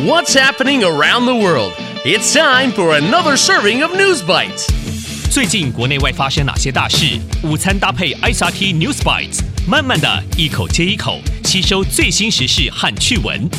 What's happening around the world? It's time for another serving of News Bites. 最近国内外发生哪些大事？午餐搭配 ICRT News Bites，慢慢的一口接一口吸收最新时事和趣闻。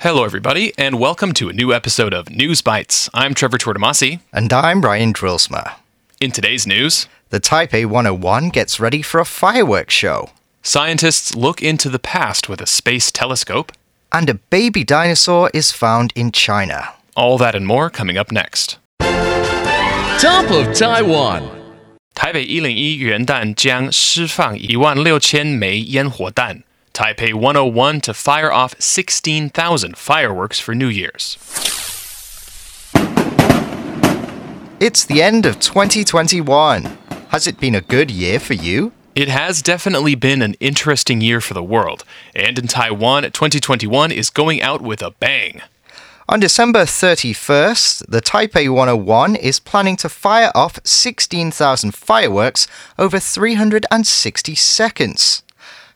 Hello, everybody, and welcome to a new episode of News Bites. I'm Trevor Tortomasi. And I'm Ryan Drillsma. In today's news, the Taipei 101 gets ready for a fireworks show. Scientists look into the past with a space telescope and a baby dinosaur is found in China. All that and more coming up next. Top of Taiwan. 台北一零一元旦将释放一万六千枚烟火弹。Taipei 101 to fire off 16,000 fireworks for New Year's. It's the end of 2021. Has it been a good year for you? It has definitely been an interesting year for the world, and in Taiwan, 2021 is going out with a bang. On December 31st, the Taipei 101 is planning to fire off 16,000 fireworks over 360 seconds.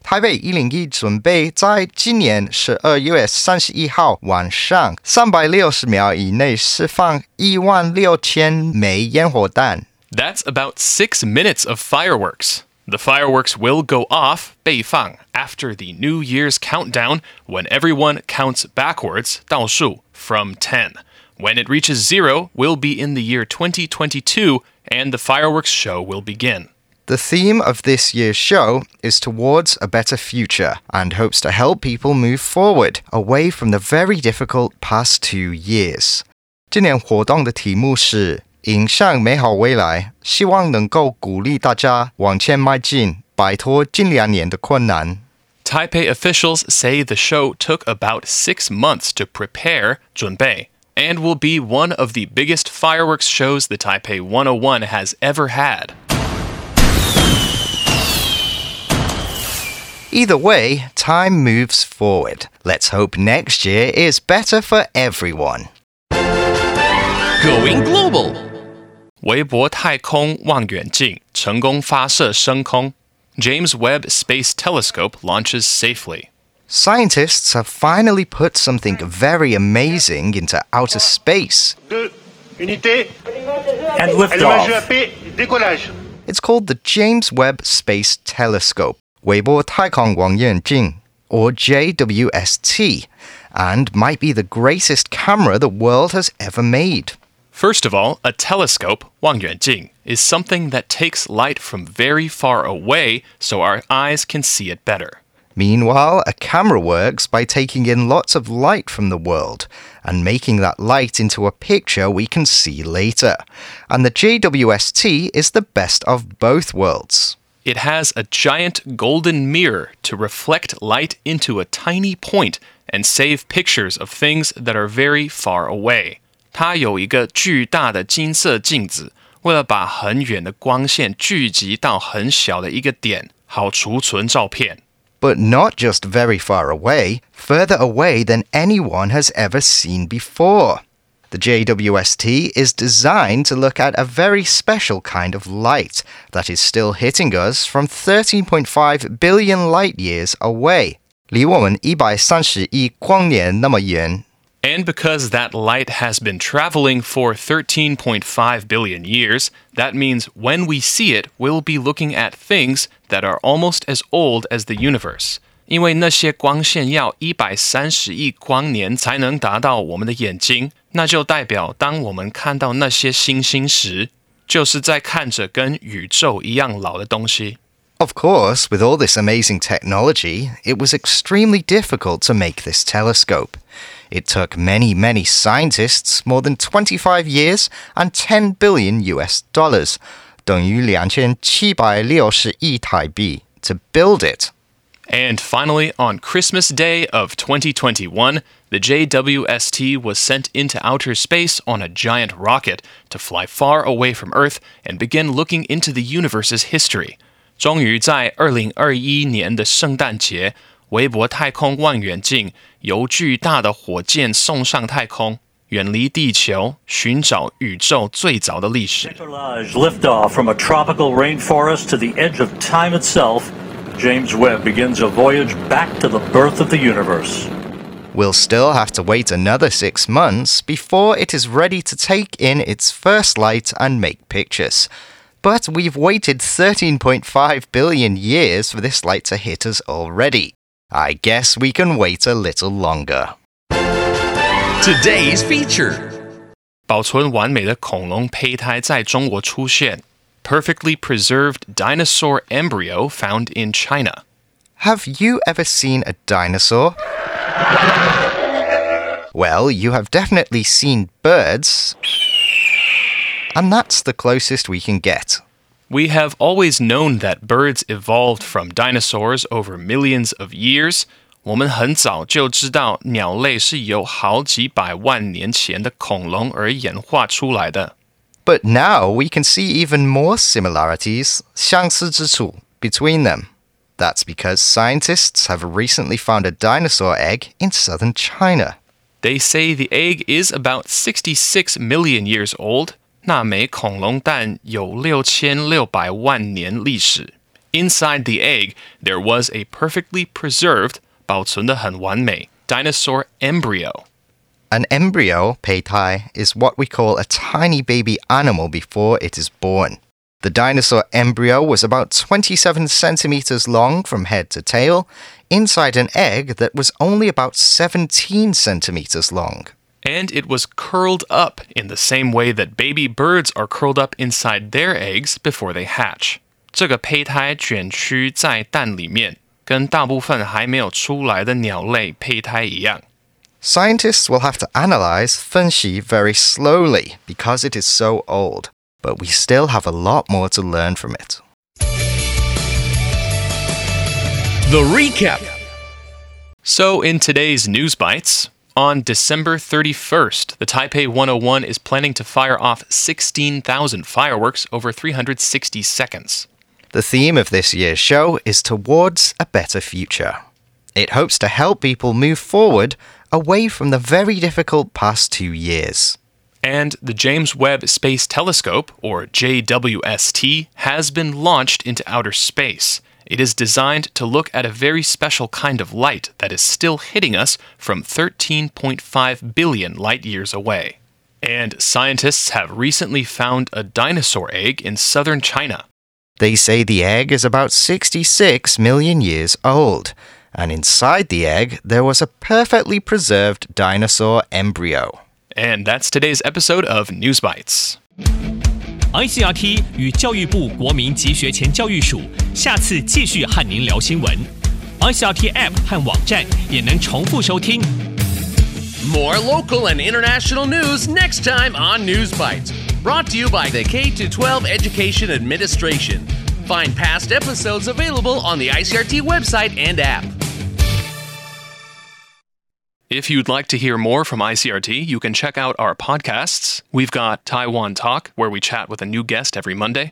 台北一零一准备在今年十二月三十一号晚上三百六十秒以内释放一万六千枚烟火弹。 That's about six minutes of fireworks. The fireworks will go off, 被放, after the New Year's countdown when everyone counts backwards, 倒数, from 10. When it reaches zero, we'll be in the year 2022 and the fireworks show will begin. The theme of this year's show is towards a better future and hopes to help people move forward away from the very difficult past two years. 今年活动的题目是 迎向美好未来，希望能够鼓励大家往前迈进，摆脱近两年的困难。 Taipei officials say the show took about six months to prepare, 准备, and will be one of the biggest fireworks shows the Taipei 101 has ever had. Either way, time moves forward. Let's hope next year is better for everyone. Going global. 微博太空望远镜成功发射升空。James Webb Space Telescope launches safely. Scientists have finally put something very amazing into outer space. Deux, unité, and allumage liftoff. EAP, décollage. It's called the James Webb Space Telescope, 微波太空望远镜, or JWST, and might be the greatest camera the world has ever made. First of all, a telescope, 望远镜, is something that takes light from very far away so our eyes can see it better. Meanwhile, a camera works by taking in lots of light from the world and making that light into a picture we can see later. And the JWST is the best of both worlds. It has a giant golden mirror to reflect light into a tiny point and save pictures of things that are very far away. 它有一个巨大的金色镜子，为了把很远的光线聚集到很小的一个点，好储存照片。 But not just very far away, further away than anyone has ever seen before. The JWST is designed to look at a very special kind of light that is still hitting us from 13.5 billion light years away. 离我们130亿光年那么远。 And because that light has been traveling for 13.5 billion years, that means when we see it, we'll be looking at things that are almost as old as the universe. 因为那些光线要一百三十亿光年才能达到我们的眼睛，那就代表当我们看到那些星星时，就是在看着跟宇宙一样老的东西。 Of course, with all this amazing technology, it was extremely difficult to make this telescope. It took many, many scientists more than 25 years and 10 billion US dollars, 等于2760亿台币, to build it. And finally, on Christmas Day of 2021, the JWST was sent into outer space on a giant rocket to fly far away from Earth and begin looking into the universe's history. 终于在二零二一年的圣诞节， 微波太空望远镜由巨大的火箭送上太空，远离地球，寻找宇宙最早的历史。 Décollage liftoff from a tropical rainforest to the edge of time itself. James Webb begins a voyage back to the birth of the universe. We'll still have to wait another six months before it is ready to take in its first light and make pictures. But we've waited 13.5 billion years for this light to hit us already. I guess we can wait a little longer. Today's feature. 保存完美的恐龙胚胎在中国出现，perfectly preserved dinosaur embryo found in China. Have you ever seen a dinosaur? Well, you have definitely seen birds, and that's the closest we can get. We have always known that birds evolved from dinosaurs over millions of years. 我们很早就知道鸟类是由好几百万年前的恐龙而演化出来的。 But now we can see even more similarities, 相似之处, between them. That's because scientists have recently found a dinosaur egg in southern China. They say the egg is about 66 million years old. 那枚恐龙蛋有六千六百万年历史。Inside the egg, there was a perfectly preserved 保存得很完美 dinosaur embryo. An embryo, 胚胎, is what we call a tiny baby animal before it is born. The dinosaur embryo was about 27 centimeters long from head to tail, inside an egg that was only about 17 centimeters long. And it was curled up in the same way that baby birds are curled up inside their eggs before they hatch. 这个胚胎卷曲在蛋里面，跟大部分还没有出来的鸟类胚胎一样。 Scientists will have to analyze 分析 very slowly because it is so old, but we still have a lot more to learn from it. The recap. So, in today's News Bites, on December 31st, the Taipei 101 is planning to fire off 16,000 fireworks over 360 seconds. The theme of this year's show is Towards a Better Future. It hopes to help people move forward away from the very difficult past two years. And the James Webb Space Telescope, or JWST, has been launched into outer space. It is designed to look at a very special kind of light that is still hitting us from 13.5 billion light years away. And scientists have recently found a dinosaur egg in southern China. They say the egg is about 66 million years old, and inside the egg there was a perfectly preserved dinosaur embryo. And that's today's episode of News Bites. ICRT 与教育部国民及学前教育署 下次继续和您聊新闻。ICRT App 和网站也能重复收听。 More local and international news next time on News Bites. Brought to you by the K 12 Education Administration. Find past episodes available on the ICRT website and app. If you'd like to hear more from ICRT, you can check out our podcasts. We've got Taiwan Talk, where we chat with a new guest every Monday,